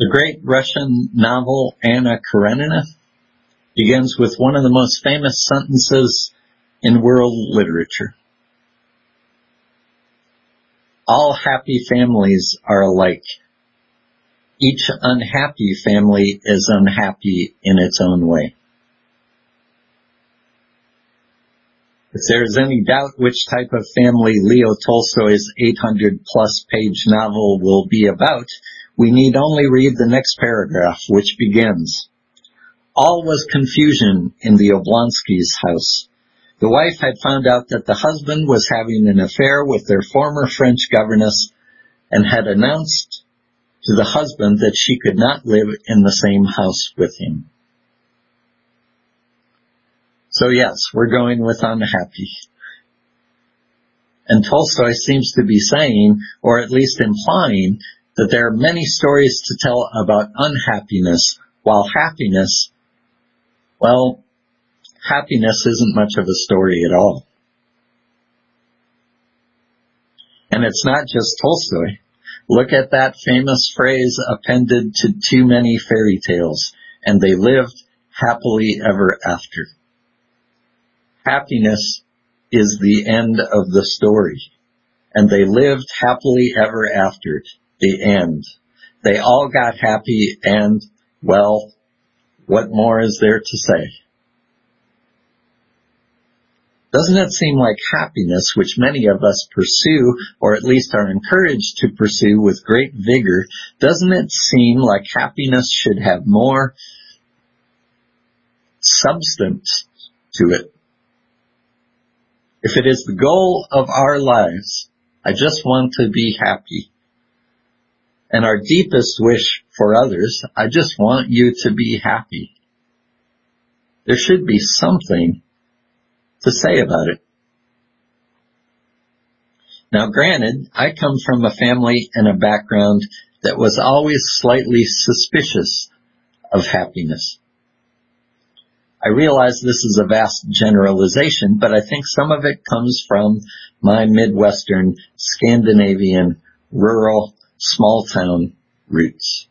The great Russian novel Anna Karenina begins with one of the most famous sentences in world literature. All happy families are alike. Each unhappy family is unhappy in its own way. If there is any doubt which type of family Leo Tolstoy's 800 plus page novel will be about, we need only read the next paragraph, which begins, All was confusion in the Oblonsky's house. The wife had found out that the husband was having an affair with their former French governess and had announced to the husband that she could not live in the same house with him. So yes, we're going with unhappy. And Tolstoy seems to be saying, or at least implying, that there are many stories to tell about unhappiness, while happiness, well, happiness isn't much of a story at all. And it's not just Tolstoy. Look at that famous phrase appended to too many fairy tales, and they lived happily ever after. Happiness is the end of the story, and they lived happily ever after the end. They all got happy and, well, what more is there to say? Doesn't it seem like happiness, which many of us pursue, or at least are encouraged to pursue with great vigor, doesn't it seem like happiness should have more substance to it? If it is the goal of our lives, I just want to be happy and our deepest wish for others, I just want you to be happy. There should be something to say about it. Now granted, I come from a family and a background that was always slightly suspicious of happiness. I realize this is a vast generalization, but I think some of it comes from my Midwestern, Scandinavian, rural small town roots.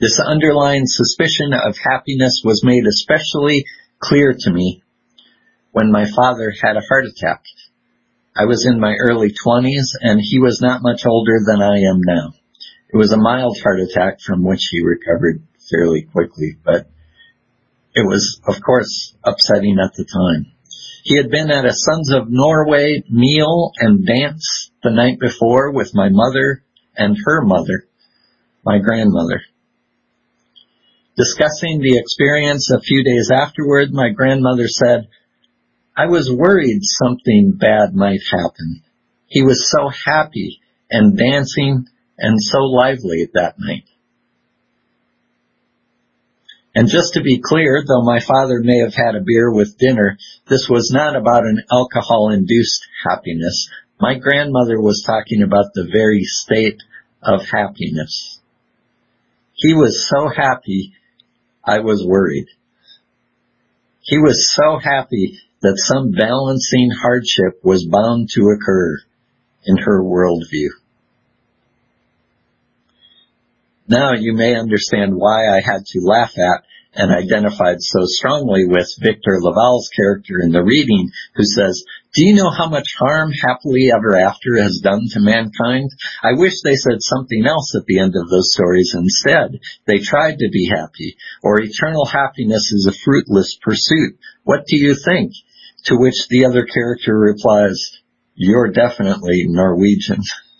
This underlying suspicion of happiness was made especially clear to me when my father had a heart attack. I was in my early twenties and he was not much older than I am now. It was a mild heart attack from which he recovered fairly quickly, but it was of course upsetting at the time. He had been at a Sons of Norway meal and dance the night before with my mother and her mother, my grandmother. Discussing the experience a few days afterward, my grandmother said, I was worried something bad might happen. He was so happy and dancing and so lively that night. And just to be clear, though my father may have had a beer with dinner, this was not about an alcohol-induced happiness. My grandmother was talking about the very state of happiness. He was so happy, I was worried. He was so happy that some balancing hardship was bound to occur in her worldview. Now you may understand why I had to laugh at and identified so strongly with Victor LaValle's character in the reading who says, do you know how much harm happily ever after has done to mankind? I wish they said something else at the end of those stories instead. They tried to be happy, or eternal happiness is a fruitless pursuit. What do you think? To which the other character replies, you're definitely Norwegian.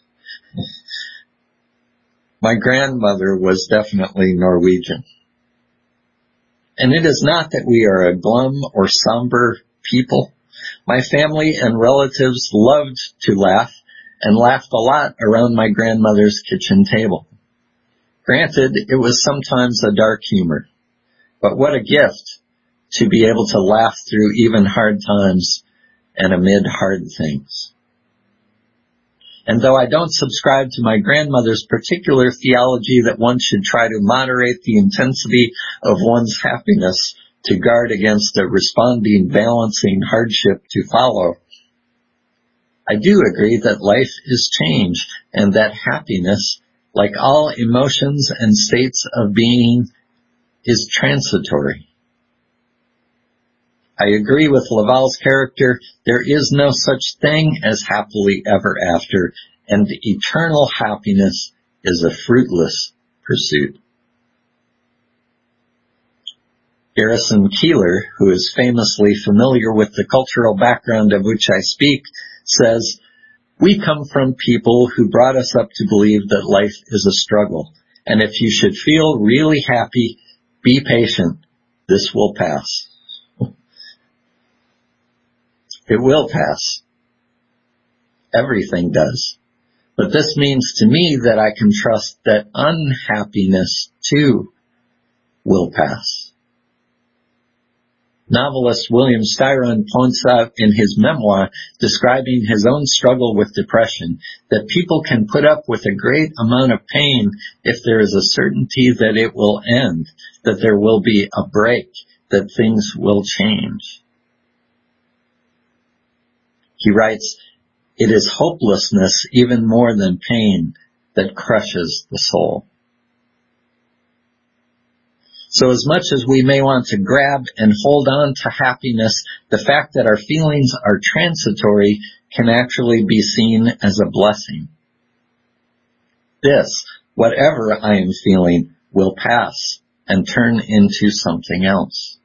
My grandmother was definitely Norwegian. And it is not that we are a glum or somber people. My family and relatives loved to laugh and laughed a lot around my grandmother's kitchen table. Granted, it was sometimes a dark humor, but what a gift to be able to laugh through even hard times and amid hard things. And though I don't subscribe to my grandmother's particular theology that one should try to moderate the intensity of one's happiness to guard against the responding balancing hardship to follow, I do agree that life is change and that happiness like all emotions and states of being, is transitory. I agree with LaValle's character. There is no such thing as happily ever after, and eternal happiness is a fruitless pursuit. Garrison Keillor, who is famously familiar with the cultural background of which I speak, says, we come from people who brought us up to believe that life is a struggle. And if you should feel really happy, be patient. This will pass. It will pass. Everything does. But this means to me that I can trust that unhappiness too will pass. Novelist William Styron points out in his memoir describing his own struggle with depression that people can put up with a great amount of pain if there is a certainty that it will end, that there will be a break, that things will change. He writes, it is hopelessness even more than pain that crushes the soul. So as much as we may want to grab and hold on to happiness, the fact that our feelings are transitory can actually be seen as a blessing. This, whatever I am feeling, will pass and turn into something else.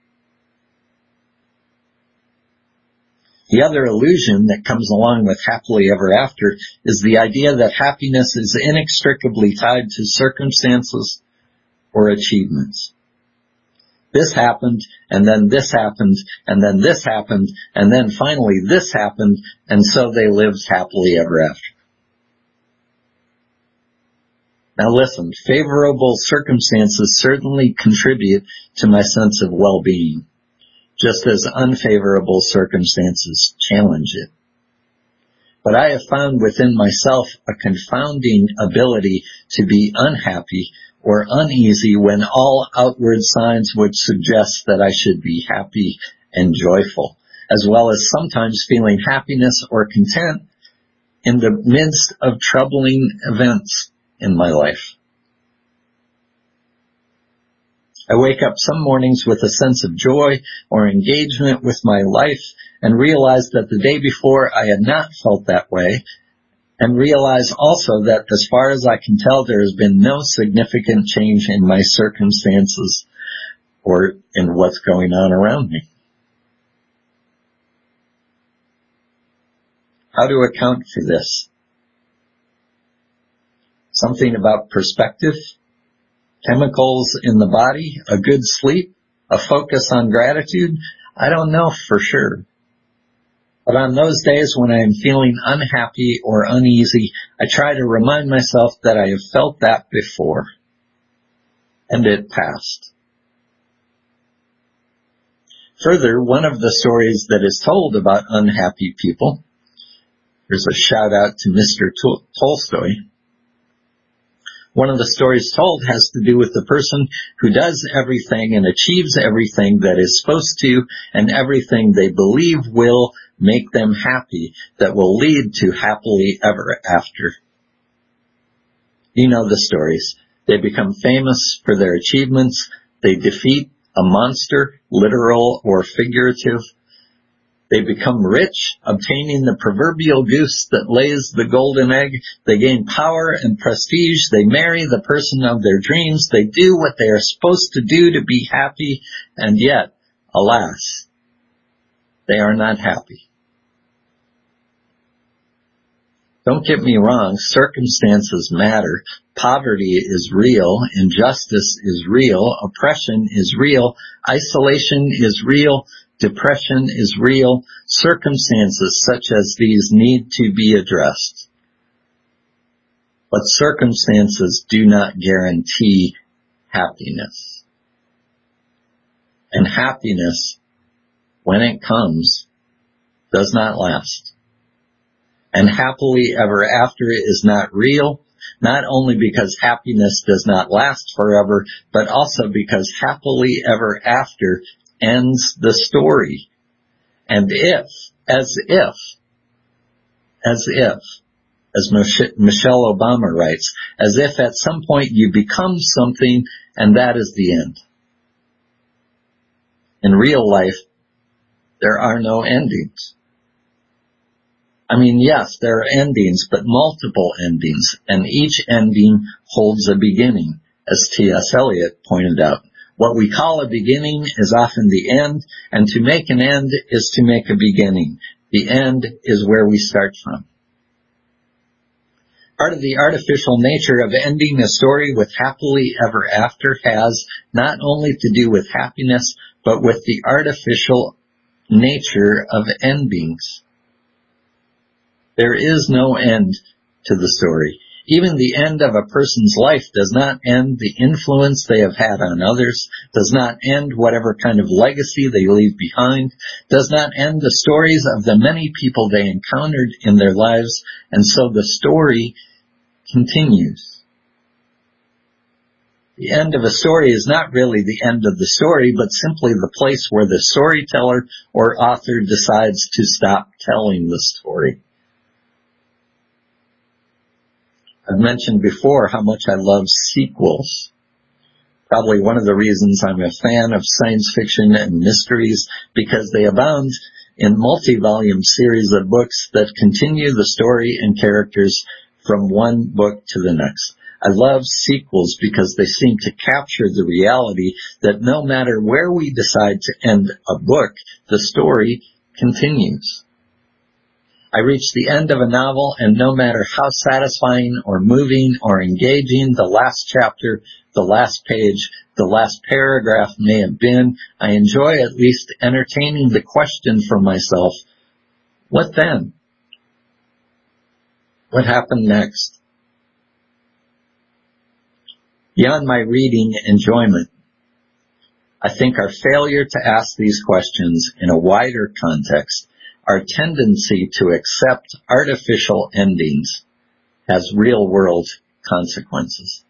The other illusion that comes along with happily ever after is the idea that happiness is inextricably tied to circumstances or achievements this happened, and then this happened, and then this happened, and then finally this happened, and so they lived happily ever after. Now listen, favorable circumstances certainly contribute to my sense of well-being, just as unfavorable circumstances challenge it. But I have found within myself a confounding ability to be unhappy or uneasy when all outward signs would suggest that I should be happy and joyful, as well as sometimes feeling happiness or content in the midst of troubling events in my life. I wake up some mornings with a sense of joy or engagement with my life and realize that the day before I had not felt that way and realize also that as far as I can tell, there has been no significant change in my circumstances or in what's going on around me. How to account for this? Something about perspective, chemicals in the body, a good sleep, a focus on gratitude. I don't know for sure. But on those days when I am feeling unhappy or uneasy, I try to remind myself that I have felt that before. And it passed. Further, one of the stories that is told about unhappy people, there's a shout out to Mr. Tolstoy, one of the stories told has to do with the person who does everything and achieves everything that is supposed to and everything they believe will make them happy that will lead to happily ever after. You know the stories. They become famous for their achievements. They defeat a monster, literal or figurative. They become rich, obtaining the proverbial goose that lays the golden egg. They gain power and prestige. They marry the person of their dreams. They do what they are supposed to do to be happy. And yet, alas, they are not happy. Don't get me wrong, circumstances matter. Poverty is real, injustice is real, oppression is real, isolation is real, depression is real, circumstances such as these need to be addressed. But circumstances do not guarantee happiness. And happiness, when it comes, does not last and happily ever after is not real, not only because happiness does not last forever, but also because happily ever after ends the story. And if, as if, as if as Michelle Obama writes, as if at some point you become something and that is the end. In real life, there are no endings. I mean, yes, there are endings, but multiple endings, and each ending holds a beginning, as T.S. Eliot pointed out. What we call a beginning is often the end, and to make an end is to make a beginning. The end is where we start from. Part of the artificial nature of ending a story with happily ever after has not only to do with happiness, but with the artificial nature of endings. There is no end to the story. Even the end of a person's life does not end the influence they have had on others, does not end whatever kind of legacy they leave behind, does not end the stories of the many people they encountered in their lives, and so the story continues. The end of a story is not really the end of the story, but simply the place where the storyteller or author decides to stop telling the story. I've mentioned before how much I love sequels. Probably one of the reasons I'm a fan of science fiction and mysteries because they abound in multi-volume series of books that continue the story and characters from one book to the next. I love sequels because they seem to capture the reality that no matter where we decide to end a book, the story continues. I reach the end of a novel and no matter how satisfying or moving or engaging the last chapter, the last page, the last paragraph may have been, I enjoy at least entertaining the question for myself, what then? What happened next? Beyond my reading enjoyment, I think our failure to ask these questions in a wider context our tendency to accept artificial endings has real world consequences.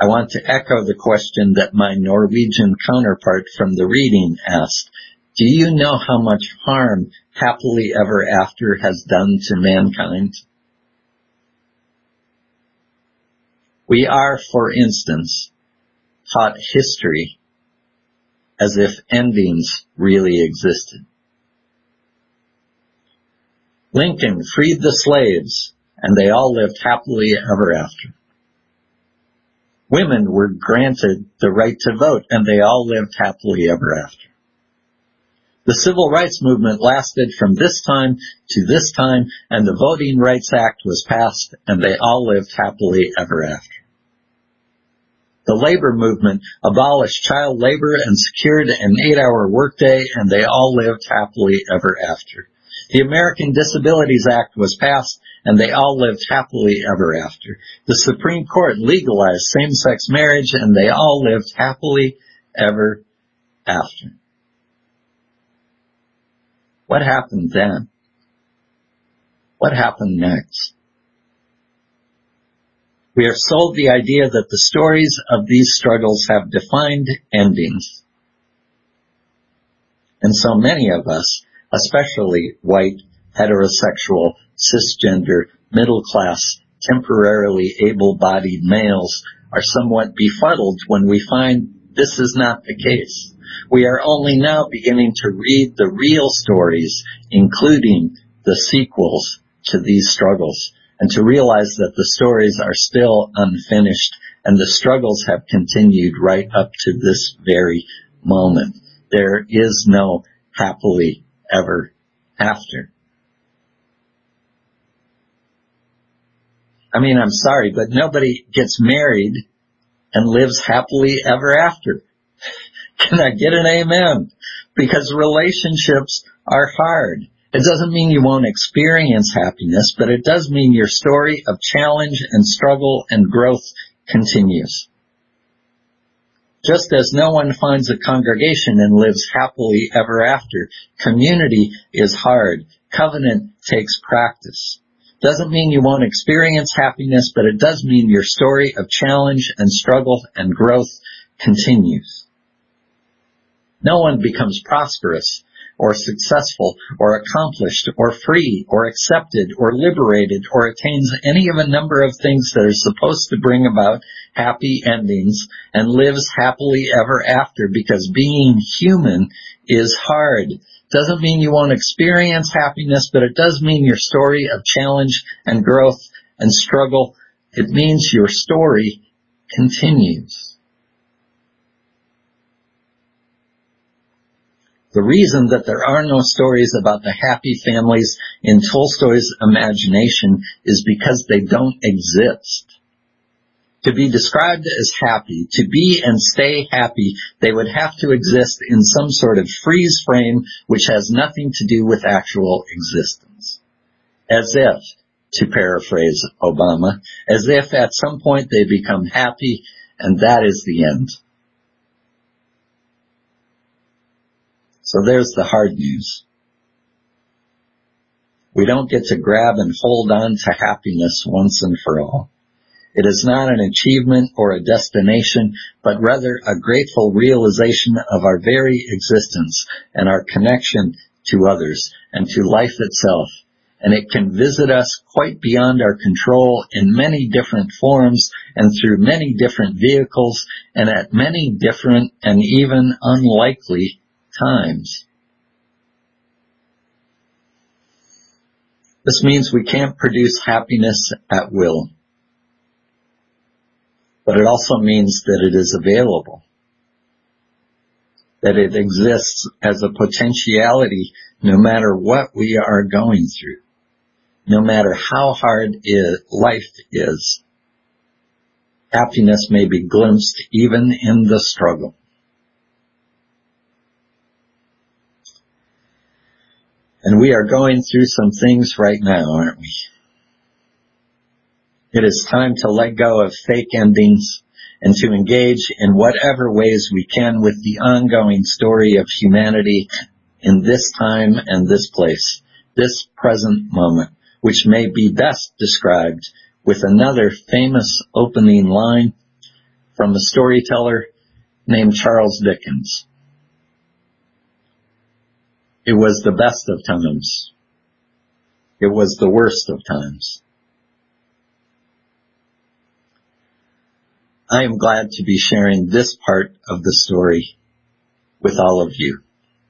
I want to echo the question that my Norwegian counterpart from the reading asked. Do you know how much harm happily ever after has done to mankind? We are, for instance, taught history as if endings really existed. Lincoln freed the slaves and they all lived happily ever after. Women were granted the right to vote and they all lived happily ever after. The civil rights movement lasted from this time to this time and the Voting Rights Act was passed and they all lived happily ever after. The labor movement abolished child labor and secured an eight-hour workday, and they all lived happily ever after. The American Disabilities Act was passed, and they all lived happily ever after. The Supreme Court legalized same-sex marriage, and they all lived happily ever after. What happened then? What happened next? We are sold the idea that the stories of these struggles have defined endings. And so many of us, especially white, heterosexual, cisgender, middle class, temporarily able-bodied males, are somewhat befuddled when we find this is not the case. We are only now beginning to read the real stories, including the sequels to these struggles and to realize that the stories are still unfinished and the struggles have continued right up to this very moment. There is no happily ever after. I mean, I'm sorry, but nobody gets married and lives happily ever after. Can I get an amen? Because relationships are hard. It doesn't mean you won't experience happiness, but it does mean your story of challenge and struggle and growth continues. Just as no one finds a congregation and lives happily ever after, community is hard. Covenant takes practice. Doesn't mean you won't experience happiness, but it does mean your story of challenge and struggle and growth continues. No one becomes prosperous or successful or accomplished or free or accepted or liberated or attains any of a number of things that are supposed to bring about happy endings and lives happily ever after because being human is hard. Doesn't mean you won't experience happiness, but it does mean your story of challenge and growth and struggle. It means your story continues. The reason that there are no stories about the happy families in Tolstoy's imagination is because they don't exist. To be described as happy, to be and stay happy, they would have to exist in some sort of freeze frame which has nothing to do with actual existence. As if, to paraphrase Obama, as if at some point they become happy and that is the end. So there's the hard news. We don't get to grab and hold on to happiness once and for all. It is not an achievement or a destination, but rather a grateful realization of our very existence and our connection to others and to life itself. And it can visit us quite beyond our control in many different forms and through many different vehicles and at many different and even unlikely times. This means we can't produce happiness at will. But it also means that it is available. That it exists as a potentiality no matter what we are going through. No matter how hard it, life is. Happiness may be glimpsed even in the struggle. And we are going through some things right now, aren't we? It is time to let go of fake endings and to engage in whatever ways we can with the ongoing story of humanity in this time and this place, this present moment, which may be best described with another famous opening line from a storyteller named Charles Dickens. It was the best of times. It was the worst of times. I am glad to be sharing this part of the story with all of you.